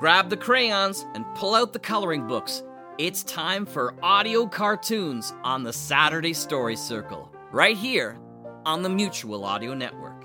grab the crayons and pull out the coloring books. It's time for audio cartoons on the Saturday Story Circle, right here on the Mutual Audio Network.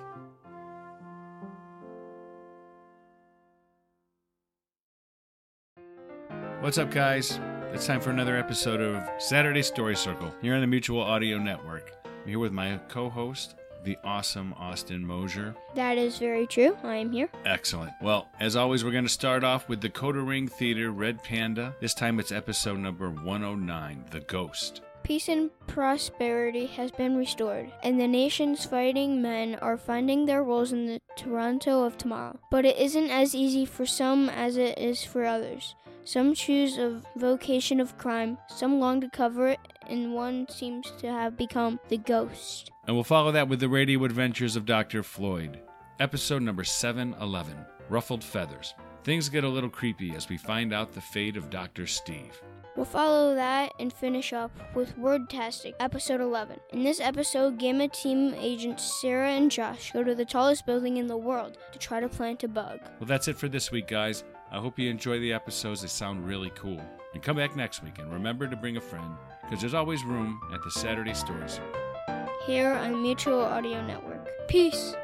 What's up, guys? It's time for another episode of Saturday Story Circle here on the Mutual Audio Network. I'm here with my co host, the awesome Austin Mosier. That is very true. I am here. Excellent. Well, as always, we're going to start off with Decoder Ring Theater Red Panda. This time it's episode number 109 The Ghost. Peace and prosperity has been restored, and the nation's fighting men are finding their roles in the Toronto of tomorrow. But it isn't as easy for some as it is for others. Some choose a vocation of crime, some long to cover it, and one seems to have become the ghost. And we'll follow that with the radio adventures of Dr. Floyd. Episode number 711 Ruffled Feathers. Things get a little creepy as we find out the fate of Dr. Steve. We'll follow that and finish up with Word Wordtastic, episode 11. In this episode, Gamma Team agents Sarah and Josh go to the tallest building in the world to try to plant a bug. Well, that's it for this week, guys. I hope you enjoy the episodes. They sound really cool. And come back next week and remember to bring a friend because there's always room at the Saturday Stories. Here on Mutual Audio Network. Peace.